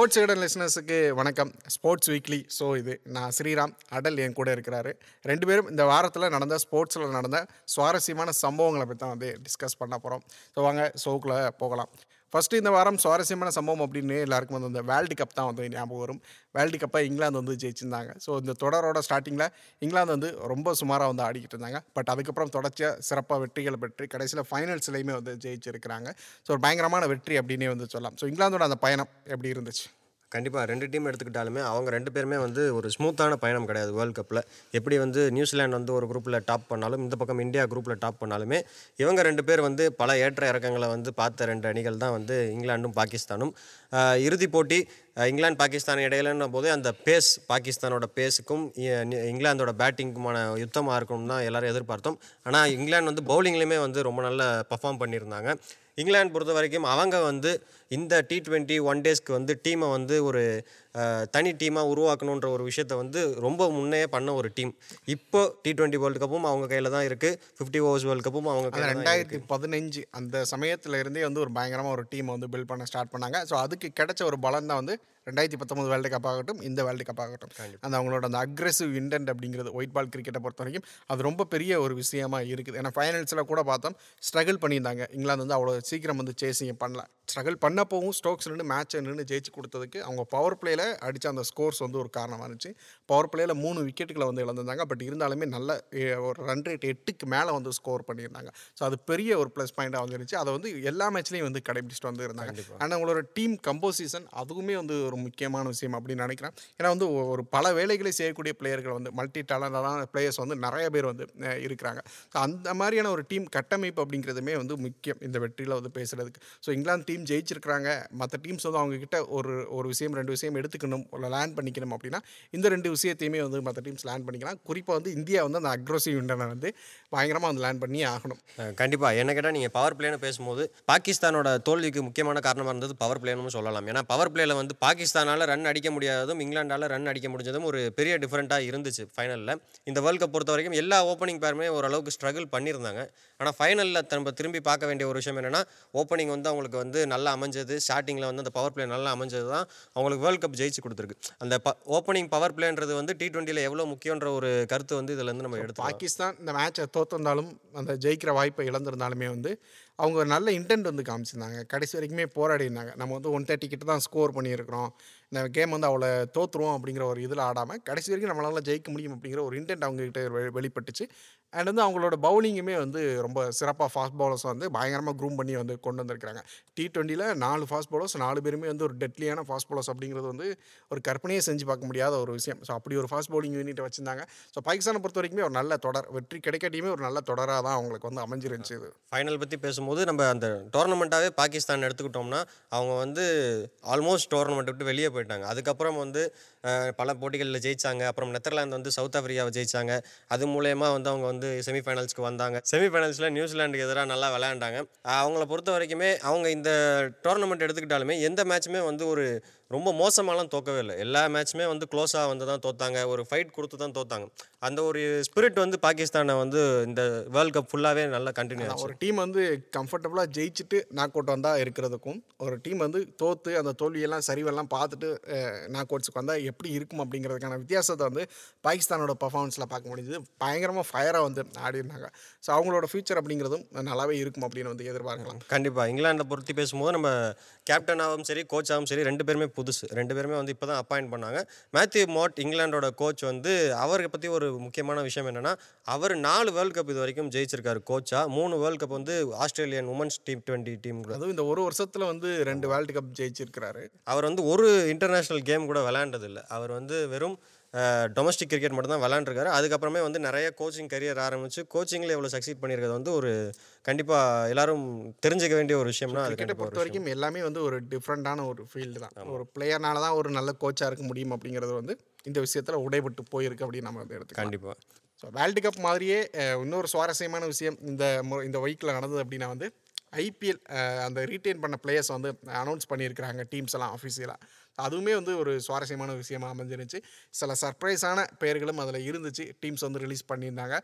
Sports Aden லிஸ்னஸுக்கு வணக்கம். Sports weekly so இது நான் ஸ்ரீராம் அடல் என் கூட இருக்கிறாரு. ரெண்டு பேரும் இந்த வாரத்தில் நடந்த ஸ்போர்ட்ஸில் நடந்த சுவாரஸ்யமான சம்பவங்களை பற்றி தான் வந்து டிஸ்கஸ் பண்ண போகிறோம் ஸோ வாங்க ஷோக்குள்ளே போகலாம். ஃபஸ்ட்டு இந்த வாரம் சுவாரஸ்யமான சம்பவம் அப்படின்னு எல்லாருக்கும் வந்து இந்த வேர்ல்டு கப் தான் வந்து ஞாபகம் வரும். வேர்ல்டு கப்பை இங்கிலாந்து வந்து ஜெயிச்சிருந்தாங்க. ஸோ இந்த தொடரோட ஸ்டார்டிங்கில் இங்கிலாந்து வந்து ரொம்ப சுமாராக வந்து ஆடிக்கிட்டு இருந்தாங்க. பட் அதுக்கப்புறம் தொடர்ச்சியாக சிறப்பாக வெற்றிகளை பெற்று கடைசியில் ஃபைனல்ஸ்லேயுமே வந்து ஜெயிச்சிருக்கிறாங்க. ஸோ ஒரு பயங்கரமான வெற்றி அப்படின்னே வந்து சொல்லலாம். ஸோ இங்கிலாந்தோட அந்த பயணம் எப்படி இருந்துச்சு? கண்டிப்பாக ரெண்டு டீம் எடுத்துக்கிட்டாலுமே அவங்க ரெண்டு பேருமே வந்து ஒரு ஸ்மூத்தான பயணம் கிடையாது வேர்ல்டு கப்பில் எப்படி வந்து நியூசிலாந்து வந்து ஒரு குரூப்பில் டாப் பண்ணாலும் இந்த பக்கம் இந்தியா குரூப்பில் டாப் பண்ணாலுமே இவங்க ரெண்டு பேர் வந்து பல ஏற்ற இறக்கங்களை வந்து பார்த்த ரெண்டு அணிகள் தான் வந்து இங்கிலாண்டும் பாகிஸ்தானும். இறுதிப் போட்டி இங்கிலாந்து பாகிஸ்தான் இடையிலன்ன போது அந்த பேஸ் பாகிஸ்தானோட பேஸுக்கும் இங்கிலாந்தோட பேட்டிங்குமான யுத்தமாக இருக்கணும் தான் எல்லோரும் எதிர்பார்த்தோம். ஆனால் இங்கிலாந்து வந்து பவுலிங்லேயுமே வந்து ரொம்ப நல்லா பர்ஃபார்ம் பண்ணியிருந்தாங்க. இங்கிலாந்து பொறுத்த வரைக்கும் அவங்க வந்து இந்த டி ட்வெண்ட்டி ஒன் டேஸ்க்கு வந்து டீமை வந்து ஒரு தனி டீமாக உருவாக்கணுன்ற ஒரு விஷயத்த வந்து ரொம்ப முன்னே பண்ண ஒரு டீம். இப்போ டி டுவெண்ட்டி வேர்ல்டு கப்பும் அவங்க கையில் தான் இருக்குது ஃபிஃப்டி ஓவர்ஸ் வேர்ல்டு கப்பும் அவங்க கையில் ரெண்டாயிரத்தி பதினஞ்சு அந்த சமயத்துல இருந்தே வந்து ஒரு பயங்கரமாக ஒரு டீம் வந்து பில்ட் பண்ண ஸ்டார்ட் பண்ணாங்க. ஸோ அதுக்கு கிடைச்ச ஒரு பலம் தான் வந்து ரெண்டாயிரத்தி பத்தொம்பது வேர்ல்டு கப் ஆகட்டும் இந்த வேர்ல்டு கப் ஆகட்டும். அந்த அவங்களோட அந்த அக்ரெசிவ் இன்டென்ட் அப்படிங்கிறது ஒயிட் பால் கிரிக்கெட்டை பொறுத்த வரைக்கும் அது ரொம்ப பெரிய ஒரு விஷயமா இருக்குது. ஏன்னா ஃபைனல்ஸில் கூட பார்த்தோம் ஸ்ட்ரகிள் பண்ணியிருந்தாங்க. இங்கிலாந்து வந்து அவ்வளோ சீக்கிரம் வந்து சேசிங் பண்ணல. ஸ்ட்ரகிள் பண்ணப்போவும் ஸ்டோக்ஸ் நின்று மேட்சை நின்று ஜெயிச்சு கொடுத்ததுக்கு அவங்க பவர் பிளேயில் அடித்த அந்த ஸ்கோர்ஸ் வந்து ஒரு காரணமாக இருந்துச்சு. பவர் பிளேயில் மூணு விக்கெட்டுகளை வந்து இழந்திருந்தாங்க. பட் இருந்தாலுமே நல்ல ஒரு ரன் ரேட் எட்டுக்கு மேலே வந்து ஸ்கோர் பண்ணியிருந்தாங்க. ஸோ அது பெரிய ஒரு ப்ளஸ் பாயிண்டாக வந்து இருந்துச்சு அதை வந்து எல்லா மேட்ச்லேயும் வந்து கடைபிடிச்சிட்டு வந்து இருந்தாங்க ஆனால் அவங்களோட டீம் கம்போசிஷன் அதுவுமே வந்து ஒரு முக்கியமான விஷயம் அப்படின்னு நினைக்கிறேன். ஏன்னா வந்து ஒரு பல வேலைகளை செய்யக்கூடிய பிளேயர்கள் வந்து மல்டி டேலண்டான பிளேயர்ஸ் வந்து நிறைய பேர் வந்து இருக்கிறாங்க. ஸோ அந்த மாதிரியான ஒரு டீம் கட்டமைப்பு அப்படிங்கிறதுமே வந்து முக்கியம் இந்த வெற்றியில் வந்து பேசுகிறதுக்கு ஸோ இங்கிலாந்து டீம் ஜெயிச்சிருக்கிறாங்க. மற்ற டீம்ஸ் வந்து அவங்கக்கிட்ட ஒரு ஒரு விஷயம் ரெண்டு விஷயம் எடுத்துக்கணும் லேண்ட் பண்ணிக்கணும் அப்படின்னா இந்த ரெண்டு விஷயத்தையுமே வந்து மற்ற டீம்ஸ் லேண்ட் பண்ணிக்கலாம். குறிப்பாக வந்து இந்தியா வந்து அந்த அக்ரோசிவ் இண்டனை வந்து பயங்கரமாக வந்து லேண்ட் பண்ணி ஆகணும். கண்டிப்பாக என்ன கேட்டால் நீங்கள் பவர் பிளேன்னு பேசும்போது பாகிஸ்தானோட தோல்விக்கு முக்கியமான காரணமாக இருந்தது பவர் பிளேன்னு சொல்லலாம். ஏன்னா பவர் பிளேயில் வந்து பாகிஸ்தானால் ரன் அடிக்க முடியாததும் இங்கிலாண்டால் ரன் அடிக்க முடிஞ்சதும் ஒரு பெரிய டிஃப்ரெண்ட்டாக இருந்துச்சு ஃபைனலில் இந்த வேர்ல்ட் கப் பொறுத்த வரைக்கும் எல்லா ஓப்பனிங் பேருமே ஓரளவுக்கு ஸ்ட்ரகிள் பண்ணியிருந்தாங்க. ஆனால் ஃபைனலில் நம்ம திரும்பி பார்க்க வேண்டிய ஒரு விஷயம் என்னென்னா ஓப்பனிங் வந்து அவங்களுக்கு வந்து நல்லா அமைஞ்சது. ஸ்டார்டிங்கில் வந்து அந்த பவர் பிளே நல்லா அமைஞ்சது தான் அவங்களுக்கு வேர்ல்ட் கப் ஜெயிச்சு கொடுத்துருக்கு. அந்த ப ஓப்பனிங் பவர் பிளேன்றது வந்து டி டுவெண்ட்டியில் எவ்வளோ முக்கியன்ற ஒரு கருத்து வந்து இதில் நம்ம எடுத்து பாகிஸ்தான் இந்த மேட்சை தோத்திருந்தாலும் அந்த ஜெயிக்கிற வாய்ப்பை இழந்திருந்தாலுமே வந்து அவங்க ஒரு நல்ல இன்டென்ட் வந்து காமிச்சிருந்தாங்க. கடைசி வரைக்குமே போராடி இருந்தாங்க நம்ம வந்து ஒன் தேர்ட்டி கிட்ட தான் ஸ்கோர் பண்ணியிருக்கிறோம். இந்த கேம் வந்து அவளை தோற்றுருவோம் அப்படிங்கிற ஒரு இதில் ஆடாமல் கடைசி வரைக்கும் நம்மளால ஜெயிக்க முடியும் அப்படிங்கிற ஒரு இன்டென்ட் அவங்ககிட்ட வெளிப்பட்டுச்சு. அண்ட் வந்து அவங்களோட பவுலிங்குமே வந்து ரொம்ப சிறப்பாக ஃபாஸ்ட் பவுலர்ஸ் வந்து பயங்கரமாக க்ரூம் பண்ணி வந்து கொண்டு வந்திருக்கிறாங்க. டி டுவெண்ட்டியில் நாலு ஃபாஸ்ட் பவுலர்ஸ் நாலு பேருமே வந்து ஒரு டெட்லியான ஃபாஸ்ட் பவுலர்ஸ் அப்படிங்கிறது வந்து ஒரு கற்பனையே செஞ்சு பார்க்க முடியாத ஒரு விஷயம். ஸோ அப்படி ஒரு ஃபாஸ்ட் பவுலிங் யூனிட்டை வச்சிருந்தாங்க. ஸோ பாகிஸ்தானை பொறுத்த வரைக்குமே ஒரு நல்ல தொடர் வெற்றி கிடைக்காட்டியுமே ஒரு நல்ல தொடராக தான் அவங்களுக்கு வந்து அமைஞ்சிருந்துச்சு இது. ஃபைனல் பற்றி பேசும்போது நம்ம அந்த டோர்னமெண்ட்டாகவே பாகிஸ்தான் எடுத்துக்கிட்டோம்னா அவங்க வந்து ஆல்மோஸ்ட் டோர்னமெண்ட் விட்டு வெளியே போயிட்டாங்க. அதுக்கப்புறம் வந்து பல போட்டிகளில் ஜெயிச்சாங்க. அப்புறம் நெதர்லாந்து வந்து சவுத் ஆஃப்ரிக்காவை ஜெயிச்சாங்க. அது மூலயமா வந்து அவங்க வந்து செமிஃபைனல்ஸ்க்கு வந்தாங்க. செமிஃபைனல்ஸில் நியூசிலாண்டுக்கு எதிராக நல்லா விளையாண்டாங்க. அவங்கள பொறுத்த வரைக்குமே அவங்க இந்த டோர்னமெண்ட் எடுத்துக்கிட்டாலுமே எந்த மேட்சுமே வந்து ஒரு ரொம்ப மோசமாலாம் தோக்கவே இல்லை. எல்லா மேட்சுமே வந்து க்ளோஸாக வந்து தான் தோத்தாங்க. ஒரு ஃபைட் கொடுத்து தான் தோத்தாங்க. அந்த ஒரு ஸ்பிரிட் வந்து பாகிஸ்தானை வந்து இந்த வேர்ல்ட் கப் ஃபுல்லாகவே நல்லா கண்டினியூ ஆச்சு. ஒரு டீம் வந்து கம்ஃபர்டபுளாக ஜெயிச்சுட்டு நாக் அவுட் வந்தால் இருக்கிறதுக்கும் ஒரு டீம் வந்து தோற்று அந்த தோல்வியெல்லாம் சரிவெல்லாம் பார்த்துட்டு நாக் அவுட்ஸுக்கு வந்தால் எப்படி இருக்கும் அப்படிங்கிறதுக்கான வித்தியாசத்தை வந்து பாகிஸ்தானோட பர்ஃபார்மன்ஸில் பார்க்க முடிஞ்சது. பயங்கரமாக ஃபயராக வந்து ஆடிருந்தாங்க. ஸோ அவங்களோட ஃபியூச்சர் அப்படிங்கிறதும் நல்லாவே இருக்கும் அப்படின்னு வந்து எதிர்பார்க்கலாம். கண்டிப்பாக இங்கிலாண்டை பொறுத்து பேசும்போது நம்ம கேப்டனாகவும் சரி கோச்சாகவும் சரி ரெண்டு பேருமே புதுசு. ரெண்டு பேருமே வந்து இப்போ தான் அப்பாயிண்ட் பண்ணாங்க. மேத்யூ மோட் இங்கிலாண்டோட கோச் வந்து அவரை பற்றி ஒரு முக்கியமான விஷயம் என்னென்னா அவர் நாலு வேர்ல்ட் கப் இது வரைக்கும் ஜெயிச்சிருக்காரு கோச்சா மூணு வேர்ல்ட் கப் வந்து Australian women's team twenty team கூட. அதுவும் இந்த ஒரு வருஷத்தில் வந்து ரெண்டு வேர்ல்டு கப் ஜெயிச்சிருக்கிறாரு. அவர் வந்து ஒரு இன்டர்நேஷ்னல் கேம் கூட விளையாண்டதில்லை. அவர் வந்து வெறும் டொமஸ்டிக் கிரிக்கெட் மட்டும் தான் விளையாண்டுருக்காரு. அதுக்கப்புறமே வந்து நிறைய கோச்சிங் கரியர் ஆரம்பிச்சு கோச்சிங்கில் எவ்வளோ சக்சீட் பண்ணியிருக்கிறது வந்து ஒரு கண்டிப்பாக எல்லாரும் தெரிஞ்சுக்க வேண்டிய ஒரு விஷயம்னா கிரிக்கெட்டை பொறுத்த வரைக்கும் எல்லாமே வந்து ஒரு டிஃப்ரெண்ட்டான ஒரு ஃபீல்டு தான். ஒரு பிளேயர்னால தான் ஒரு நல்ல கோச்சாக இருக்க முடியும் அப்படிங்கிறது வந்து இந்த விஷயத்தில் உடைபட்டு போயிருக்கு அப்படின்னு நம்ம வந்து எடுத்துக்கலாம். கண்டிப்பாக ஸோ வேர்ல்டு கப் மாதிரியே இன்னொரு சுவாரஸ்யமான விஷயம் இந்த இந்த வீக்கில் நடந்தது அப்படின்னா வந்து ஐபிஎல் அந்த ரீட்டைன் பண்ண பிளேயர்ஸ் வந்து அனௌன்ஸ் பண்ணியிருக்கிறாங்க டீம்ஸ் எல்லாம் அஃபிஷியலாக அதுவுமே வந்து ஒரு சுவாரஸ்யமான விஷயமாக அமைஞ்சிருந்துச்சு. சில சர்ப்ரைஸான பெயர்களும் அதில் இருந்துச்சு. டீம்ஸ் வந்து ரிலீஸ் பண்ணியிருந்தாங்க.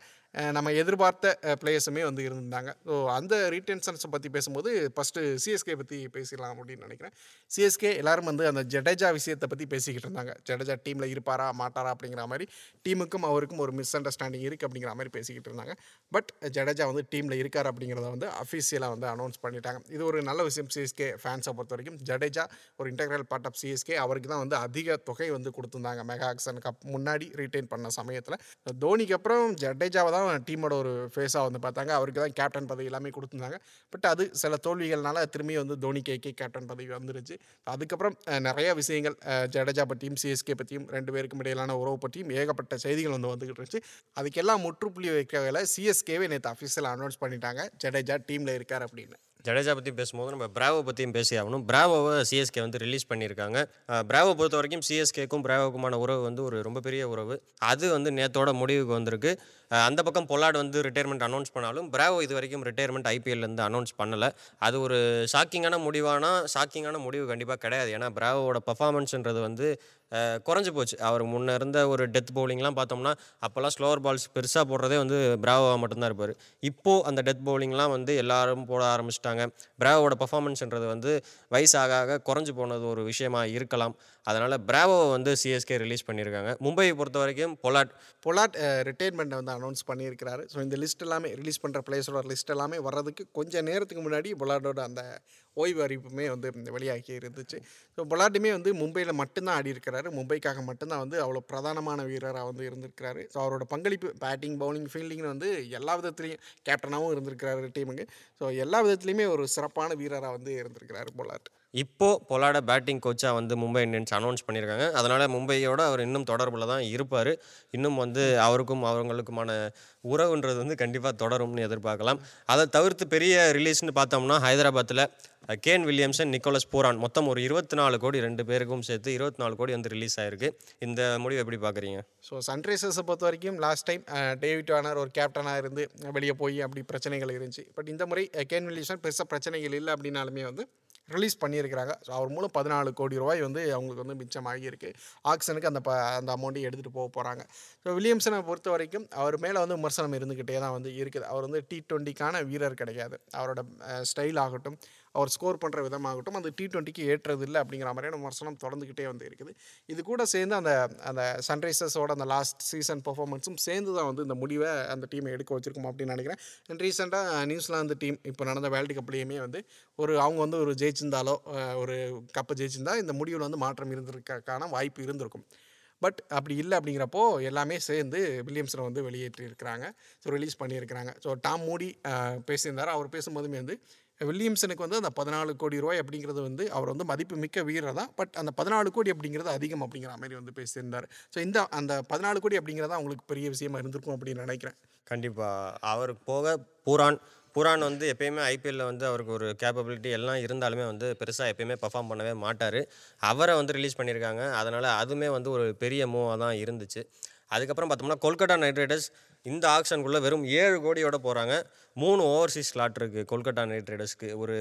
நம்ம எதிர்பார்த்த பிளேயர்ஸுமே வந்து இருந்திருந்தாங்க. ஸோ அந்த ரீடென்ஷன்ஸை பற்றி பேசும்போது ஃபஸ்ட்டு சிஎஸ்கே பற்றி பேசிடலாம் அப்படின்னு நினைக்கிறேன். சிஎஸ்கே எல்லாரும் வந்து அந்த ஜடேஜா விஷயத்தை பற்றி பேசிக்கிட்டு இருந்தாங்க. ஜடேஜா டீமில் இருப்பாரா மாட்டாரா அப்படிங்கிற மாதிரி டீமுக்கும் அவருக்கும் ஒரு மிஸ் அண்டர்ஸ்டாண்டிங் இருக்குது அப்படிங்கிற மாதிரி பேசிக்கிட்டு இருந்தாங்க. பட் ஜடேஜா வந்து டீமில் இருக்கார் அப்படிங்கிறத வந்து அஃபீஷியலாக வந்து அனௌன்ஸ் பண்ணிட்டாங்க. இது ஒரு நல்ல விஷயம் சிஎஸ்கே ஃபேன்ஸை பொறுத்த வரைக்கும் ஜடேஜா ஒரு இன்டெக்ரல் பார்ட் ஆஃப் சிஎஸ்கே அவருக்கு தான் வந்து அதிக தொகை வந்து கொடுத்துருந்தாங்க. மெகா ஆக்சன் கப் முன்னாடி ரீட்டைன் பண்ண சமயத்தில். தோனிக்கு அப்புறம் ஜடேஜாவை தான் டீமோட ஒரு ஃபேஸாக வந்து பார்த்தாங்க. அவருக்கு தான் கேப்டன் பதவி எல்லாமே கொடுத்துருந்தாங்க. பட் அது சில தோல்விகள்னால திரும்பி வந்து தோனி கேக்கே கேப்டன் பதவி வந்துருச்சு. அதுக்கப்புறம் நிறைய விஷயங்கள் ஜடேஜா பற்றியும் சிஎஸ்கே பற்றியும் ரெண்டு பேருக்கும் இடையிலான உறவு பற்றியும் ஏகப்பட்ட செய்திகள் வந்து வந்துகிட்டு இருந்துச்சு. அதுக்கெல்லாம் முற்றுப்புள்ளி வைக்கல சிஎஸ்கேவே நேற்று அஃபீஷியல் அனௌன்ஸ் பண்ணிட்டாங்க. ஜடேஜா டீமில் இருக்கார் அப்படின்னு. ஜடேஜா பற்றி பேசும்போது நம்ம பிராவோ பற்றியும் பேசி ஆகணும் பிராவோவை சிஎஸ்கே வந்து ரிலீஸ் பண்ணியிருக்காங்க. பிராவோ பொறுத்த வரைக்கும் சிஎஸ்கேக்கும் பிராவோக்குமான உறவு வந்து ஒரு ரொம்ப பெரிய உறவு. அது வந்து நேத்தோட முடிவுக்கு வந்திருக்கு. அந்த பக்கம் பொல்லாட் வந்து ரிட்டையர்மெண்ட் அனௌன்ஸ் பண்ணாலும் பிராவோ இது வரைக்கும் ரிட்டையர்மெண்ட் ஐபிஎல்லேருந்து அனௌன்ஸ் பண்ணலை. அது ஒரு ஷாக்கிங்கான முடிவானா ஷாக்கிங்கான முடிவு கண்டிப்பாக கிடையாது. ஏன்னா பிராவோட பர்ஃபார்மன்ஸ்ன்றது வந்து குறைஞ்சி போச்சு. அவர் முன்னே இருந்த ஒரு டெத் பவுலிங்லாம் பார்த்தோம்னா அப்போல்லாம் ஸ்லோவர் பால்ஸ் பெருசாக போடுறதே வந்து பிராவோவாக மட்டும்தான் இருப்பார். இப்போது அந்த டெத் பவுலிங்லாம் வந்து எல்லாரும் போட ஆரம்பிச்சிட்டாங்க. பிராவோட பர்ஃபார்மன்ஸ்ன்றது வந்து வயசு ஆக ஆக குறைஞ்சு போனது ஒரு விஷயமாக இருக்கலாம். அதனால் பிராவோவை வந்து சிஎஸ்கே ரிலீஸ் பண்ணியிருக்காங்க. மும்பையை பொறுத்த வரைக்கும் பொலாட் பொலாட் ரிட்டைர்மெண்ட்டை வந்து அனௌன்ஸ் பண்ணியிருக்கிறாரு. ஸோ இந்த லிஸ்ட் எல்லாமே ரிலீஸ் பண்ணுற பிளேயர்ஸோட லிஸ்ட் எல்லாமே வர்றதுக்கு கொஞ்சம் நேரத்துக்கு முன்னாடி பொலாட்டோட அந்த ஓய்வு அறிவிப்புமே வந்து வெளியாகி இருந்துச்சு. ஸோ பொலாட்டுமே வந்து மும்பையில் மட்டும்தான் ஆடி இருக்கிறாரு. மும்பைக்காக மட்டும்தான் வந்து அவ்வளோ பிரதானமான வீரராக வந்து இருந்திருக்கிறாரு. ஸோ அவரோட பங்களிப்பு பேட்டிங் பவுலிங் ஃபீல்டிங்னு வந்து எல்லா விதத்துலேயும் கேப்டனாகவும் இருந்திருக்கிறாரு டீமுக்கு ஸோ எல்லா விதத்துலேயுமே ஒரு சிறப்பான வீரராக வந்து இருந்திருக்கிறாரு பொலாட் இப்போது பொலாட பேட்டிங் கோச்சாக வந்து மும்பை இந்தியன்ஸ் அனௌன்ஸ் பண்ணியிருக்காங்க. அதனால் மும்பையோட அவர் இன்னும் தொடர்பில் தான் இருப்பார். இன்னும் வந்து அவருக்கும் அவங்களுக்குமான உறவுன்றது வந்து கண்டிப்பாக தொடரும்னு எதிர்பார்க்கலாம். அதை தவிர்த்து பெரிய ரிலீஸ்னு பார்த்தோம்னா ஹைதராபாத்தில் கேன் வில்லியம்சன் நிக்கோலஸ் பூரான். மொத்தம் ஒரு இருபத்தி நாலு கோடி ரெண்டு பேருக்கும் சேர்த்து இருபத்தி நாலு கோடி வந்து ரிலீஸ் ஆயிருக்கு. இந்த முடிவு எப்படி பார்க்குறீங்க? ஸோ சன்ரைசர்ஸை பொறுத்த வரைக்கும் லாஸ்ட் டைம் டேவிட் வார்னர் ஒரு கேப்டனாக இருந்து வெளியே போய் அப்படி பிரச்சனைகள் இருந்துச்சு. பட் இந்த முறை கேன் வில்லியம்சன் பெருசாக பிரச்சனைகள் இல்லை அப்படின்னாலுமே வந்து ரிலீஸ் பண்ணியிருக்கிறாங்க. ஸோ அவர் மூலம் பதினாலு கோடி ரூபாய் வந்து அவங்களுக்கு வந்து மிச்சமாகியிருக்கு. ஆக்ஷனுக்கு அந்த ப அந்த அமௌண்ட்டையும் எடுத்துகிட்டு போக போகிறாங்க ஸோ வில்லியம்சனை பொறுத்த வரைக்கும் அவர் மேலே வந்து விமர்சனம் இருந்துக்கிட்டே தான் வந்து இருக்குது. அவர் வந்து டி ட்வெண்ட்டிக்கான வீரர் கிடையாது. அவரோட ஸ்டைல் ஆகட்டும் அவர் ஸ்கோர் பண்ணுற விதமாகட்டும் அது டி டுவெண்ட்டிக்கு ஏற்றது இல்லை அப்படிங்கிற மாதிரியான விமர்சனம் தொடர்ந்துக்கிட்டே வந்து இருக்குது. இது கூட சேர்ந்து அந்த அந்த சன்ரைசர்ஸோட அந்த லாஸ்ட் சீசன் பர்ஃபார்மன்ஸும் சேர்ந்து தான் வந்து இந்த முடிவை அந்த டீமை எடுக்க வச்சிருக்கோம் அப்படின்னு நினைக்கிறேன். ரீசெண்டாக நியூசிலாந்து டீம் இப்போ நடந்த வேர்ல்டு கப்லேயுமே வந்து ஒரு அவங்க வந்து ஒரு ஜெயிச்சிருந்தாலோ ஒரு கப்பு ஜெயிச்சிருந்தா இந்த முடிவில் வந்து மாற்றம் இருந்திருக்கான வாய்ப்பு இருந்திருக்கும். பட் அப்படி இல்லை அப்படிங்கிறப்போ எல்லாமே சேர்ந்து வில்லியம்ஸனை வந்து வெளியேற்றிருக்கிறாங்க ஸோ ரிலீஸ் பண்ணியிருக்கிறாங்க. ஸோ டாம் மூடி பேசியிருந்தார். அவர் பேசும்போதுமே வந்து வில்லியம்சனுக்கு வந்து அந்த பதினாலு கோடி ரூபாய் அப்படிங்கிறது வந்து அவர் வந்து மதிப்பு மிக்க வீரர் தான். பட் அந்த பதினாலு கோடி அப்படிங்கிறது அதிகம் அப்படிங்கிற மாதிரி வந்து பேசியிருந்தார். ஸோ இந்த அந்த பதினாலு கோடி அப்படிங்கிறதா அவங்களுக்கு பெரிய விஷயமா இருந்திருக்கும் அப்படின்னு நினைக்கிறேன். கண்டிப்பாக அவர் போக பூரான் புரான் வந்து எப்பயுமே ஐபிஎல்லில் வந்து அவருக்கு ஒரு கேப்பபிலிட்டி எல்லாம் இருந்தாலுமே வந்து பெருசாக எப்பயுமே பர்ஃபார்ம் பண்ணவே மாட்டார். அவரை வந்து ரிலீஸ் பண்ணியிருக்காங்க. அதனால் அதுவுமே வந்து ஒரு பெரிய மூவாக தான் இருந்துச்சு. அதுக்கப்புறம் பார்த்தோம்னா கொல்கட்டா நைட் ரைடர்ஸ் இந்த ஆக்ஷனுக்குள்ளே வெறும் ஏழு கோடியோட போகிறாங்க மூணு ஓவர்சீஸ் ஸ்லாட் இருக்குது கொல்கட்டா நைட் ரைடர்ஸ்க்கு ஒரு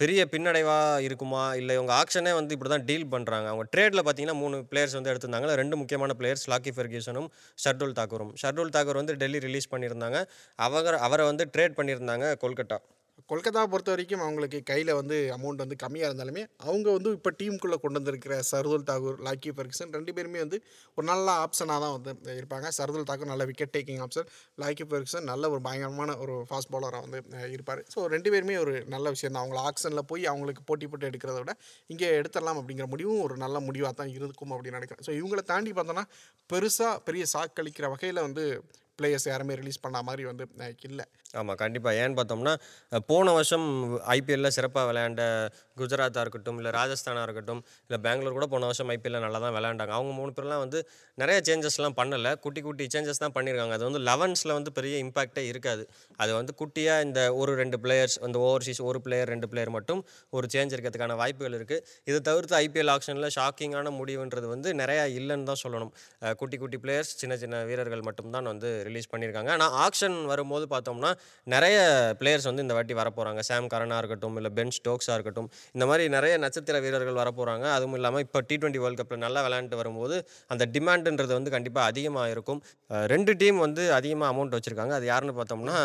பெரிய பின்னடைவாக இருக்குமா? இல்லை இவங்க ஆக்ஷனே வந்து இப்படி தான் டீல் பண்ணுறாங்க அவங்க ட்ரேடில் பார்த்தீங்கன்னா மூணு பிளேயர்ஸ் வந்து எடுத்திருந்தாங்க ரெண்டு முக்கியமான பிளேயர்ஸ் லாக்கி ஃபெர்கியூசனும் ஷர்டுல் தாக்கூரும். ஷர்டுல் தாக்கூர் வந்து டெல்லி ரிலீஸ் பண்ணியிருந்தாங்க. அவங்க அவரை வந்து ட்ரேட் பண்ணியிருந்தாங்க கொல்கட்டா. கொல்கத்தாவை பொறுத்த வரைக்கும் அவங்களுக்கு கையில் வந்து அமௌண்ட் வந்து கம்மியாக இருந்தாலுமே அவங்க வந்து இப்போ டீமுக்குள்ளே கொண்டு வந்திருக்கிற சர்துல் தாகூர் லாக்கி ஃபெர்குசன் ரெண்டு பேருமே வந்து ஒரு நல்ல ஆப்ஷனாக தான் வந்து இருப்பாங்க. சர்துல் தாகூர் நல்ல wicket taking option Lockie Ferguson நல்ல ஒரு பயங்கரமான ஒரு ஃபாஸ்ட் பாலராக வந்து இருப்பார். ஸோ ரெண்டு பேருமே ஒரு நல்ல விஷயம் தான். அவங்கள ஆக்ஷனில் போய் அவங்களுக்கு போட்டி போட்டு எடுக்கிறத விட இங்கே எடுத்துடலாம் அப்படிங்கிற முடிவும் ஒரு நல்ல முடிவாக தான் இருக்கும் அப்படின்னு நினைக்கிறேன். ஸோ இவங்களை தாண்டி பார்த்தோன்னா பெருசாக பெரிய சாக்களிக்கிற வகையில் வந்து பிளேயர்ஸ் யாருமே ரிலீஸ் பண்ண மாதிரி வந்து இல்லை. ஆமாம் கண்டிப்பாக ஏன்னு பார்த்தோம்னா போன வருஷம் ஐபிஎல்லில் சிறப்பாக விளையாண்ட குஜராத்தாக இருக்கட்டும் இல்லை ராஜஸ்தானாக இருக்கட்டும் இல்லை பெங்களூர் கூட போன வருஷம் ஐபிஎல்லில் நல்லா தான் விளையாண்டாங்க. அவங்க மூணு பேர்லாம் வந்து நிறைய சேஞ்சஸ்லாம் பண்ணலை. குட்டி குட்டி சேஞ்சஸ் தான் பண்ணியிருக்காங்க அது வந்து லெவன்ஸில் வந்து பெரிய இம்பாக்டே இருக்காது. அது வந்து குட்டியாக இந்த ஒரு ரெண்டு பிளேயர்ஸ் அந்த ஓவர்சீஸ் ஒரு பிளேயர் ரெண்டு பிளேயர் மட்டும் ஒரு சேஞ்ச் இருக்கிறதுக்கான வாய்ப்புகள் இருக்குது இதை தவிர்த்து ஐபிஎல் ஆக்ஷனில் ஷாக்கிங்கான முடிவுன்றது வந்து நிறையா இல்லைன்னு தான் சொல்லணும். குட்டி குட்டி பிளேயர்ஸ் சின்ன சின்ன வீரர்கள் மட்டும்தான் வந்து ரிலீஸ் பண்ணியிருக்காங்க. ஆனால் ஆக்ஷன் வரும்போது பார்த்தோம்னா நிறைய பிளேயர்ஸ் வந்து இந்த வாட்டி வரப்போகிறாங்க சாம் கரனாக இருக்கட்டும் இல்லை பென் ஸ்டோக்ஸாக இருக்கட்டும் இந்த மாதிரி நிறைய நட்சத்திர வீரர்கள் வரப்போகிறாங்க அதுவும் இல்லாமல் இப்போ டி டுவெண்ட்டி வேர்ல்ட் கப்பில் நல்லா விளையாண்டு வரும்போது அந்த டிமாண்டுன்றது வந்து கண்டிப்பாக அதிகமாக இருக்கும். ரெண்டு டீம் வந்து அதிகமாக அமௌண்ட் வச்சுருக்காங்க. அது யாருன்னு பார்த்தோம்னா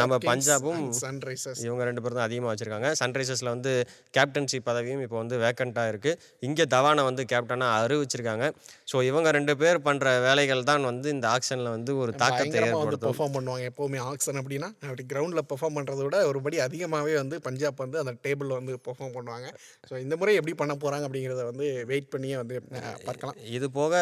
நம்ம பஞ்சாபும் சன்ரைசர்ஸ் இவங்க ரெண்டு பேரும் தான் அதிகமாக வச்சுருக்காங்க. சன்ரைசர்ஸில் வந்து கேப்டன்சி பதவியும் இப்போ வந்து வேக்கண்ட்டாக இருக்குது இங்கே தவானை வந்து கேப்டனாக அறிவிச்சிருக்காங்க. ஸோ இவங்க ரெண்டு பேர் பண்ணுற வேலைகள் தான் வந்து இந்த ஆக்ஷனில் வந்து ஒரு தாக்கத்தை பயங்கரமாக வந்து பெர்ஃபார்ம் பண்ணுவாங்க எப்போவுமே ஆக்ஷன் அப்படின்னா அப்படி கிரவுண்டில் பெர்ஃபார்ம் பண்ணுறத விட ஒருபடி அதிகமாகவே வந்து பஞ்சாப் வந்து அந்த டேபிளில் வந்து பெர்ஃபார்ம் பண்ணுவாங்க. ஸோ இந்த முறை எப்படி பண்ண போகிறாங்க அப்படிங்கிறத வந்து வெயிட் பண்ணியே வந்து பார்க்கலாம். இது போக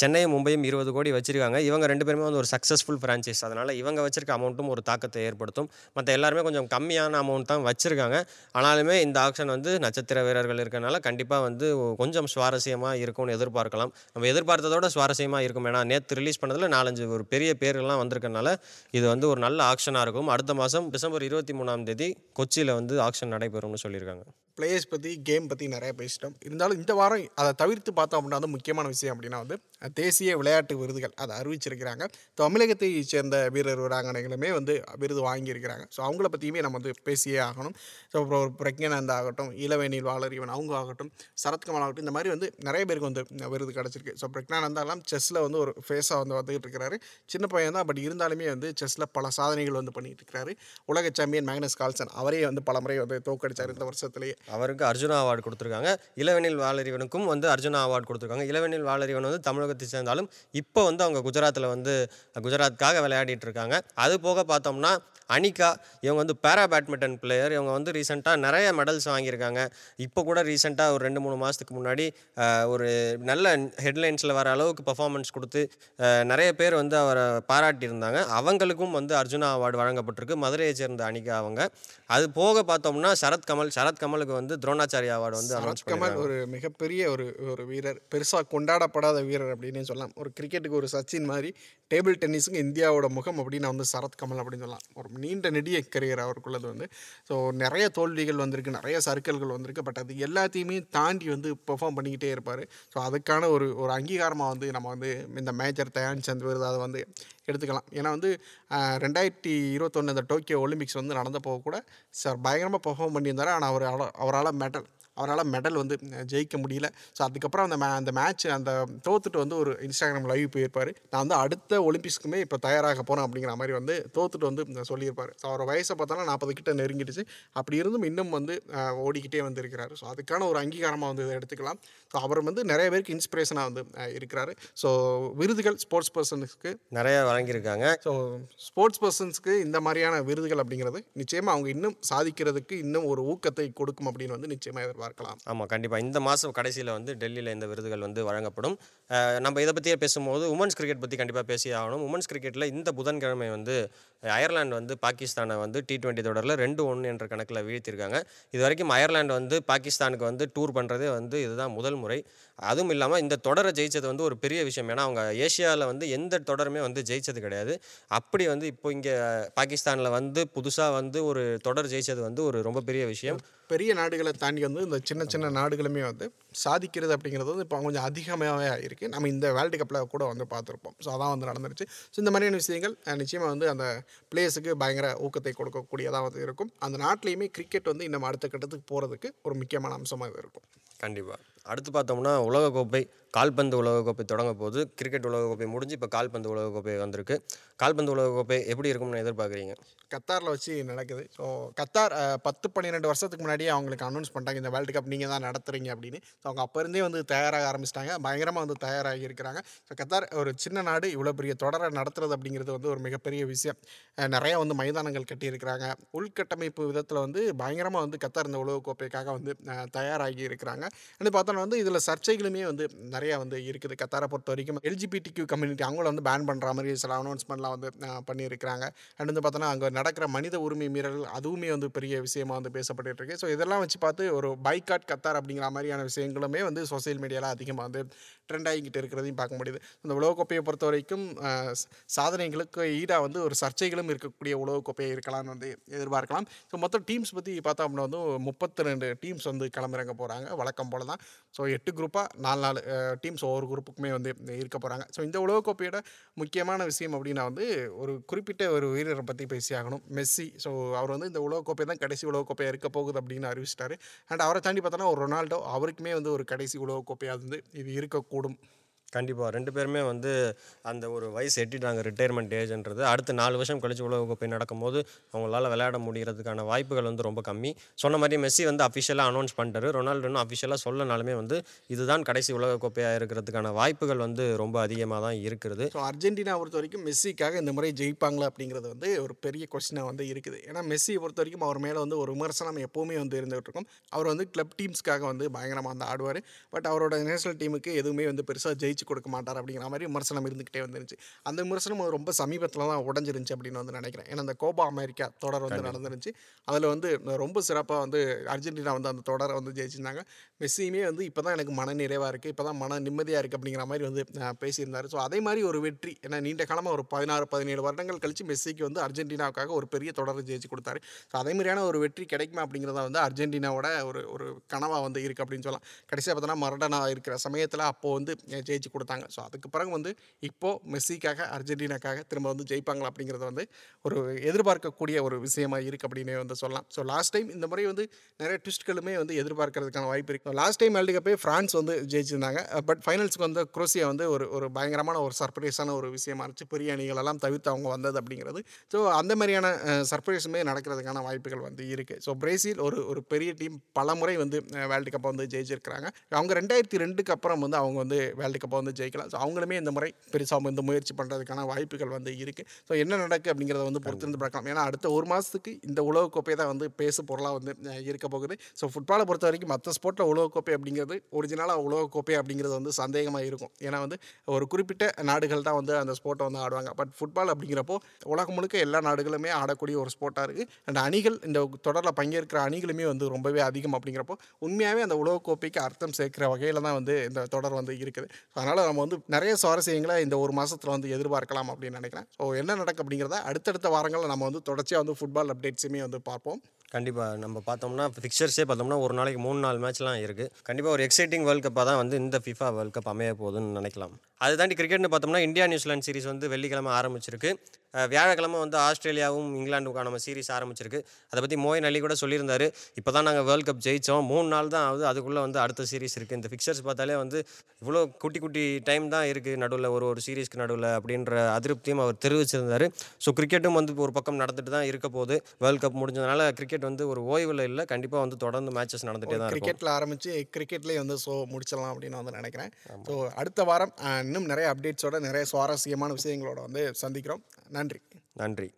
சென்னையும் மும்பையும் இருபது கோடி வச்சிருக்காங்க. இவங்க ரெண்டு பேருமே வந்து ஒரு சக்ஸஸ்ஃபுல் ஃப்ரான்ச்சைஸ் அதனால் இவங்க வச்சிருக்க அமௌண்ட்டும் ஒரு தாக்கத்தை ஏற்படுத்தும். மற்ற எல்லாருமே கொஞ்சம் கம்மியான அமௌண்ட் தான் வச்சுருக்காங்க. ஆனாலுமே இந்த ஆக்ஷன் வந்து நட்சத்திர வீரர்கள் இருக்கனால கண்டிப்பாக வந்து கொஞ்சம் சுவாரஸ்யமாக இருக்கும்னு எதிர்பார்க்கலாம். நம்ம எதிர்பார்த்ததோட சுவாரஸ்யமாக இருக்கும். ஏன்னா நேற்று ரிலீஸ் பண்ணதில் நாலஞ்சு ஒரு பெரிய பேர்கள்லாம் வந்திருக்கனால இது வந்து ஒரு நல்ல ஆக்ஷனாக இருக்கும். அடுத்த மாதம் டிசம்பர் இருபத்தி மூணாம் தேதி கொச்சியில் வந்து ஆக்ஷன் நடைபெறும்னு சொல்லியிருக்காங்க. பிளேயர்ஸ் பற்றி கேம் பற்றி நிறையா பேசிட்டோம். இருந்தாலும் இந்த வாரம் அதை தவிர்த்து பார்த்தோம் அப்படின்னா வந்து முக்கியமான விஷயம் அப்படின்னா வந்து தேசிய விளையாட்டு விருதுகள் அதை அறிவிச்சிருக்கிறாங்க. தமிழகத்தை சேர்ந்த வீரர் வீராங்கனைகளுமே வந்து விருது வாங்கியிருக்கிறாங்க. ஸோ அவங்கள பற்றியுமே நம்ம வந்து பேசியே ஆகணும். ஸோ அப்புறம் ஒரு பிரக்ஞானந்த் ஆகட்டும் வாளர் இவன் அவங்க ஆகட்டும் சரத்குமார் ஆகட்டும் இந்த மாதிரி வந்து நிறைய பேருக்கு வந்து விருது கிடச்சிருக்கு. ஸோ பிரக்ஞானந்தாலாம் செஸ்ஸில் வந்து ஒரு ஃபேஸாக வந்து வந்துகிட்டு இருக்கிறாரு. சின்ன பையன் தான் பட் இருந்தாலுமே வந்து செஸ்ஸில் பல சாதனைகள் வந்து பண்ணிகிட்டு இருக்கிறாரு. உலக சாம்பியன் மேக்னஸ் கால்சன் அவரே வந்து பல முறை வந்து தோக்கடிச்சார் இந்த வருஷத்துலேயே. அவருக்கு அர்ஜுனா அவார்டு கொடுத்துருக்காங்க. இளவெனில் வாளறிவனுக்கும் வந்து அர்ஜுனா அவார்டு கொடுத்துருக்காங்க. இளவெனில் வாளறிவன் வந்து தமிழகத்தை சேர்ந்தாலும் இப்போ வந்து அவங்க குஜராத்தில் வந்து குஜராத்துக்காக விளையாடிட்டு இருக்காங்க. அது போக பார்த்தோம்னா அனிகா இவங்க வந்து பேரா பேட்மிண்டன் பிளேயர் இவங்க வந்து ரீசெண்டாக நிறைய மெடல்ஸ் வாங்கியிருக்காங்க. இப்போ கூட ரீசெண்டாக ஒரு ரெண்டு மூணு மாதத்துக்கு முன்னாடி ஒரு நல்ல ஹெட்லைன்ஸில் வர அளவுக்கு பர்ஃபார்மன்ஸ் கொடுத்து நிறைய பேர் வந்து அவரை பாராட்டியிருந்தாங்க. அவங்களுக்கும் வந்து அர்ஜுனா அவார்டு வழங்கப்பட்டிருக்கு. மதுரையை சேர்ந்த அனிகா அவங்க. அது போக பார்த்தோம்னா சரத் கமல் சரத் கமலுக்கு வந்து துரோணாச்சாரியா அவார்டு வந்து அனௌன்ஸ் கமல் ஒரு மிகப்பெரிய ஒரு ஒரு வீரர். பெருசாக கொண்டாடப்படாத வீரர் அப்படின்னே சொல்லலாம். ஒரு கிரிக்கெட்டுக்கு ஒரு சச்சின் மாதிரி டேபிள் டென்னிஸுக்கு இந்தியாவோட முகம் அப்படின்னு வந்து சரத் கமல் அப்படின்னு சொல்லலாம். ஒரு நீண்ட நெடிய கரியர் அவருக்குள்ளது வந்து. ஸோ நிறைய தோல்விகள் வந்திருக்கு நிறைய சர்க்கிள்கள் வந்திருக்கு பட் அது எல்லாத்தையுமே தாண்டி வந்து பெர்ஃபார்ம் பண்ணிக்கிட்டே இருப்பார். ஸோ அதுக்கான ஒரு ஒரு அங்கீகாரமாக வந்து நம்ம வந்து இந்த மேஜர் தயான் சந்த் விருது அதை வந்து எடுத்துக்கலாம். ஏன்னா வந்து ரெண்டாயிரத்தி இருபத்தொன்று இந்த டோக்கியோ ஒலிம்பிக்ஸ் வந்து நடந்தப்போ கூட சார் பயங்கரமாக பெர்ஃபார்ம் பண்ணியிருந்தார். ஆனால் அவர் அவரால் மெடல் அவரால் மெடல் வந்து ஜெயிக்க முடியல. ஸோ அதுக்கப்புறம் அந்த மே அந்த மேட்ச் அந்த தோத்துட்டு வந்து ஒரு இன்ஸ்டாகிராம் லைவ் போயிருப்பார். நான் வந்து அடுத்த ஒலிம்பிக்ஸ்க்குமே இப்போ தயாராக போகிறேன் அப்படிங்கிற மாதிரி வந்து தோத்துட்டு வந்து சொல்லியிருப்பார். ஸோ அவர் வயசை பார்த்தோன்னா நாற்பது கிட்ட நெருங்கிடுச்சு. அப்படி இருந்தும் இன்னும் வந்து ஓடிக்கிட்டே வந்து இருக்கிறாரு ஸோ அதுக்கான ஒரு அங்கீகாரமாக வந்து இதை எடுத்துக்கலாம். ஸோ அவர் வந்து நிறைய பேருக்கு இன்ஸ்பிரேஷனாக வந்து இருக்கிறாரு. ஸோ விருதுகள் ஸ்போர்ட்ஸ் பர்சனுக்கு நிறைய வழங்கியிருக்காங்க. ஸோ ஸ்போர்ட்ஸ் பர்சன்ஸ்க்கு இந்த மாதிரியான விருதுகள் அப்படிங்கிறது நிச்சயமாக அவங்க இன்னும் சாதிக்கிறதுக்கு இன்னும் ஒரு ஊக்கத்தை கொடுக்கும் அப்படின்னு வந்து நிச்சயமாக எதிர்பார்க்கலாம் ஆமாம் கண்டிப்பாக இந்த மாதம் கடைசியில் வந்து டெல்லியில் இந்த விருதுகள் வந்து வழங்கப்படும். நம்ம இதை பற்றியே பேசும்போது உமன்ஸ் கிரிக்கெட் பற்றி கண்டிப்பாக பேசி ஆகணும். உமன்ஸ் கிரிக்கெட்டில் இந்த புதன்கிழமை வந்து அயர்லாந்து வந்து பாகிஸ்தானை வந்து டி டுவெண்ட்டி தொடரில் ரெண்டு ஒன்று என்ற கணக்கில் வீழ்த்திருக்காங்க. இது வரைக்கும் அயர்லாந்து வந்து பாகிஸ்தானுக்கு வந்து டூர் பண்ணுறதே வந்து இதுதான் முதல் முறை. அதுவும் இல்லாமல் இந்த தொடரை ஜெயிச்சது வந்து ஒரு பெரிய விஷயம். ஏன்னா அவங்க ஏஷியாவில் வந்து எந்த தொடருமே வந்து ஜெயிச்சது கிடையாது. அப்படி வந்து இப்போ இங்கே பாகிஸ்தானில் வந்து புதுசாக வந்து ஒரு தொடர் ஜெயிச்சது வந்து ஒரு ரொம்ப பெரிய விஷயம். பெரிய நாடுகளை தாண்டி வந்து இந்த சின்ன சின்ன நாடுகளுமே வந்து சாதிக்கிறது அப்படிங்கிறது வந்து இப்போ கொஞ்சம் அதிகமாகவே இருக்குது நம்ம இந்த வேர்ல்டு கப்பில் கூட வந்து பார்த்துருப்போம். ஸோ அதான் வந்து நடந்துருச்சு. ஸோ இந்த மாதிரியான விஷயங்கள் நிச்சயமாக வந்து அந்த பிளேயர்ஸுக்கு பயங்கர ஊக்கத்தை கொடுக்கக்கூடியதாக வந்து இருக்கும். அந்த நாட்டிலையுமே கிரிக்கெட் வந்து இன்னும் அடுத்த கட்டத்துக்கு போகிறதுக்கு ஒரு முக்கியமான அம்சமாக இது இருக்கும். கண்டிப்பாக அடுத்து பார்த்தோம்னா உலகக்கோப்பை கால்பந்து உலகக்கோப்பை தொடங்க போது கிரிக்கெட் உலகக்கோப்பை முடிஞ்சு இப்போ கால்பந்து உலகக்கோப்பை வந்திருக்கு. கால்பந்து உலகக்கோப்பை எப்படி இருக்கும்னு எதிர்பார்க்குறீங்க? கத்தாரில் வச்சு நடக்குது. ஸோ கத்தார் பத்து பன்னிரெண்டு வருஷத்துக்கு முன்னாடியே அவங்களுக்கு அனௌன்ஸ் பண்ணிட்டாங்க இந்த வேர்ல்டு கப் நீங்கள் தான் நடத்துறீங்க அப்படின்னு. ஸோ அவங்க அப்போ இருந்தே வந்து தயாராக ஆரம்பிச்சிட்டாங்க. பயங்கரமாக வந்து தயாராகி இருக்கிறாங்க. ஸோ கத்தார் ஒரு சின்ன நாடு இவ்வளோ பெரிய தொடரை நடத்துறது அப்படிங்கிறது வந்து ஒரு மிகப்பெரிய விஷயம். நிறையா வந்து மைதானங்கள் கட்டியிருக்கிறாங்க. உள்கட்டமைப்பு விதத்தில் வந்து பயங்கரமாக வந்து கத்தார் இந்த உலகக்கோப்பைக்காக வந்து தயாராகி இருக்கிறாங்க. வந்து பார்த்தோன்னா வந்து இதில் சர்ச்சைகளுமே வந்து நிறையா வந்து இருக்குது. கத்தாரை பொறுத்த வரைக்கும் எல்ஜிபிடி கியூ கம்யூனிட்டி அவங்கள வந்து பேன் பண்ணுற மாதிரி சில அனௌன்ஸ்மெண்ட்லாம் வந்து பண்ணியிருக்கிறாங்க. அண்ட் வந்து பார்த்தோன்னா அங்கே நடக்கிற மனித உரிமை மீறல் அதுவுமே வந்து பெரிய விஷயமாக வந்து பேசப்பட்டு இருக்கு. ஸோ இதெல்லாம் வச்சு பார்த்து ஒரு பைக்காட் கத்தார் அப்படிங்கிற மாதிரியான விஷயங்களுமே வந்து சோசியல் மீடியாவில் அதிகமாக வந்து ட்ரெண்ட் ஆகிக்கிட்டு இருக்கிறதையும் பார்க்க முடியுது. இந்த உலகக்கோப்பையை பொறுத்த வரைக்கும் சாதனைகளுக்கு ஈடாக வந்து ஒரு சர்ச்சைகளும் இருக்கக்கூடிய உலகக்கோப்பையை இருக்கலாம்னு வந்து எதிர்பார்க்கலாம். ஸோ மொத்தம் டீம்ஸ் பற்றி பார்த்தோம் அப்படின்னா வந்து முப்பத்தி ரெண்டு டீம்ஸ் வந்து கிளம்புறங்க போகிறாங்க வழக்கம் போல தான் ஸோ எட்டு குரூப்பாக நாலு நாலு டீம்ஸ் ஒவ்வொரு குரூப்புக்குமே வந்து இருக்க போகிறாங்க ஸோ இந்த உலகக்கோப்பையோட முக்கியமான விஷயம் அப்படின்னா வந்து ஒரு குறிப்பிட்ட ஒரு வீரரை பற்றி பேசியாகணும் மெஸ்ஸி. ஸோ அவர் வந்து இந்த உலகக்கோப்பை தான் கடைசி உலகக்கோப்பையாக இருக்க போகுது அப்படின்னு அறிவிச்சிட்டாரு. அண்ட் அவரை தாண்டி பார்த்தோன்னா ஒரு ரொனால்டோ அவருக்குமே வந்து ஒரு கடைசி உலகக்கோப்பையாக வந்து இது இருக்கக்கூடும். கண்டிப்பாக ரெண்டு பேருமே வந்து அந்த ஒரு வயசு எட்டிட்டாங்க ரிட்டையர்மெண்ட் ஏஜ்ன்றது அடுத்த நாலு வருஷம் கழிச்சு உலகக்கோப்பை நடக்கும்போது அவங்களால விளையாட முடிகிறதுக்கான வாய்ப்புகள் வந்து ரொம்ப கம்மி. சொன்ன மாதிரி மெஸ்ஸி வந்து அஃபிஷியலாக அனௌன்ஸ் பண்ணிட்டாரு. ரொனால்டோன்னு அஃபிஷியலாக சொல்லனாலுமே வந்து இதுதான் கடைசி உலகக்கோப்பையாக இருக்கிறதுக்கான வாய்ப்புகள் வந்து ரொம்ப அதிகமாக தான் இருக்கிறது ஸோ அர்ஜென்டினா பொறுத்த வரைக்கும் மெஸ்ஸிக்காக இந்த முறை ஜெயிப்பாங்களா அப்படிங்கிறது வந்து ஒரு பெரிய கொஸ்டினாக வந்து இருக்குது. ஏன்னா மெஸ்ஸியை பொறுத்த வரைக்கும் அவர் மேலே வந்து ஒரு விமர்சனம் எப்போவுமே வந்து இருந்துகிட்டு இருக்கும் அவர் வந்து கிளப் டீம்ஸ்க்காக வந்து பயங்கரமாக வந்து ஆடுவார். பட் அவரோட நேஷனல் டீமுக்கு எதுவுமே வந்து பெருசாக ஜெயிச்சு கொடுக்க மாட்டார் அப்படிங்கிற மாதிரி விமர்சனம் இருந்துக்கிட்டே வந்துருந்துச்சு அந்த விமர்சனம் ரொம்ப சமீபத்தில் தான் உடஞ்சிருந்துச்சு அப்படின்னு வந்து நினைக்கிறேன். ஏன்னா அந்த கோபா அமெரிக்கா தொடர் வந்து நடந்துருந்துச்சு. அதில் வந்து ரொம்ப சிறப்பாக வந்து அர்ஜென்டினா வந்து அந்த தொடரை வந்து ஜெயிச்சிருந்தாங்க. மெஸ்ஸியுமே வந்து இப்போ தான் எனக்கு மன நிறைவாக இருக்குது இப்போ தான் மன நிம்மதியாக இருக்குது அப்படிங்கிற மாதிரி வந்து பேசியிருந்தார். ஸோ அதே மாதிரி ஒரு வெற்றி. ஏன்னா நீண்ட காலமாக ஒரு பதினாறு பதினேழு வருடங்கள் கழிச்சு மெஸ்ஸிக்கு வந்து அர்ஜென்டினாவுக்காக ஒரு பெரிய தொடரை ஜெயிச்சு கொடுத்தாரு. ஸோ அதே மாதிரியான ஒரு வெற்றி கிடைக்குமா அப்படிங்கிறத வந்து அர்ஜென்டினாவோட ஒரு ஒரு கனவாக வந்து இருக்குது அப்படின்னு சொல்லலாம். கடைசியாக பார்த்தோன்னா மரடனா இருக்கிற சமயத்தில் அப்போது வந்து ஜெயிச்சு கொடுத்தாங்க. ஸோ அதுக்கு பிறகு வந்து இப்போது மெஸ்ஸிக்காக அர்ஜென்டினாக்காக திரும்ப வந்து ஜெயிப்பாங்களா அப்படிங்கிறது வந்து ஒரு எதிர்பார்க்கக்கூடிய ஒரு விஷயமா இருக்குது அப்படின்னு வந்து சொல்லலாம். ஸோ லாஸ்ட் டைம் இந்த முறை வந்து நிறைய ட்விஸ்ட்களுமே வந்து எதிர்பார்க்கறதுக்கான வாய்ப்பு இருக்குது லாஸ்ட் டைம் வேர்ல்டு கப்பே ஃப்ரான்ஸ் வந்து ஜெயிச்சிருந்தாங்க. பட் ஃபைனல்ஸுக்கு வந்து குரோசியா வந்து ஒரு ஒரு பயங்கரமான ஒரு சர்ப்ரைஸான ஒரு விஷயமா இருந்துச்சு. பெரிய அணிகள் எல்லாம் தவிர்த்து அவங்க வந்தது அப்படிங்கிறது. ஸோ அந்த மாதிரியான சர்ப்ரைஸுமே நடக்கிறதுக்கான வாய்ப்புகள் வந்து இருக்குது ஸோ பிரேசில் ஒரு ஒரு பெரிய டீம் பல முறை வந்து வேர்ல்டு கப்பை வந்து ஜெயிச்சிருக்கிறாங்க. அவங்க ரெண்டாயிரத்தி ரெண்டுக்கு அப்புறம் வந்து அவங்க வந்து வேர்ல்டு கப்பை வந்து ஜெயிக்கலாம். ஸோ அவங்களுமே இந்த முறை பெருசாக வந்து முயற்சி பண்ணுறதுக்கான வாய்ப்புகள் வந்து இருக்குது ஸோ என்ன நடக்குது அப்படிங்கிறத வந்து பொறுத்திருந்து பார்க்கலாம். ஏன்னா அடுத்த ஒரு மாதத்துக்கு இந்த உலகக்கோப்பையை தான் வந்து பேசு பொருளாக வந்து இருக்க போகுது. ஸோ ஃபுட்பாலை பொறுத்த வரைக்கும் மற்ற ஸ்போர்ட்டில் உலகக்கோப்பை அப்படிங்கிறது ஒரிஜினலாக உலகக்கோப்பை அப்படிங்கிறது வந்து சந்தேகமாக இருக்கும். ஏன்னா வந்து ஒரு குறிப்பிட்ட நாடுகள் தான் வந்து அந்த ஸ்போர்ட்டை வந்து ஆடுவாங்க. பட் ஃபுட்பால் அப்படிங்கிறப்போ உலகம் முழுக்க எல்லா நாடுகளுமே ஆடக்கூடிய ஒரு ஸ்போர்ட்டாக இருக்குது அண்ட் அணிகள் இந்த தொடரில் பங்கேற்கிற அணிகளுமே வந்து ரொம்பவே அதிகம் அப்படிங்கிறப்போ உண்மையாகவே அந்த உலகக்கோப்பைக்கு அர்த்தம் சேர்க்கிற வகையில் தான் வந்து இந்த தொடர் வந்து இருக்குது. அதனால் நம்ம வந்து நிறைய சுவாரஸ்யங்களை இந்த ஒரு மாதத்தில் வந்து எதிர்பார்க்கலாம் அப்படின்னு நினைக்கிறேன். ஸோ என்ன நடக்கும் அப்படிங்கிறத அடுத்தடுத்த வாரங்களில் நம்ம வந்து தொடர்ச்சியாக வந்து ஃபுட்பால் அப்டேட்ஸுமே வந்து பார்ப்போம். கண்டிப்பாக நம்ம பார்த்தோம்னா ஃபிக்சர்ஸே பார்த்தோம்னா ஒரு நாளைக்கு மூணு நாலு மேட்ச்லாம் இருக்குது கண்டிப்பாக ஒரு எக்ஸைட்டிங் வேர்ல்ட் கப்பாக தான் வந்து இந்த ஃபிஃபா வேர்ல்ட் கப் அமைய போகுதுன்னு நினைக்கலாம். அது தாண்டி கிரிக்கெட்னு பார்த்தோம்னா இந்தியா நியூசிலாந்து சீரிஸ் வந்து வெள்ளிக்கிழமை ஆரம்பிச்சிருக்கு. வியாழக்கிழமை வந்து ஆஸ்திரேலியாவும் இங்கிலாந்துக்கான நம்ம சீரிஸ் ஆரம்பிச்சிருக்கு. அதை பற்றி மோயின் அலி கூட சொல்லியிருந்தாரு. இப்போ தான் நாங்கள் வேர்ல்ட் கப் ஜெயித்தோம் மூணு நாள் தான் ஆகுது. அதுக்குள்ளே வந்து அடுத்த சீரிஸ் இருக்குது இந்த ஃபிக்சர்ஸ் பார்த்தாலே வந்து இவ்வளோ குட்டி குட்டி டைம் தான் இருக்குது நடுவில் ஒரு ஒரு சீரிஸ்க்கு நடுவில் அப்படின்ற அதிருப்தியும் அவர் தெரிவிச்சிருந்தாரு. ஸோ கிரிக்கெட்டும் வந்து ஒரு பக்கம் நடந்துட்டு தான் இருக்க போகுது. வேர்ல்ட் கப் முடிஞ்சதுனால கிரிக்கெட் வந்து ஒரு ஓய்வில் இல்லை. கண்டிப்பாக வந்து தொடர்ந்து மேட்சஸ் நடந்துகிட்டே தான் கிரிக்கெட்டில் ஆரம்பித்து கிரிக்கெட்லேயே வந்து ஷோ முடிச்சிடலாம் அப்படின்னு வந்து நினைக்கிறேன். ஸோ அடுத்த வாரம் இன்னும் நிறைய அப்டேட்ஸோட நிறைய சுவாரஸ்யமான விஷயங்களோட வந்து சந்திக்கிறோம். நன்றி. நன்றி.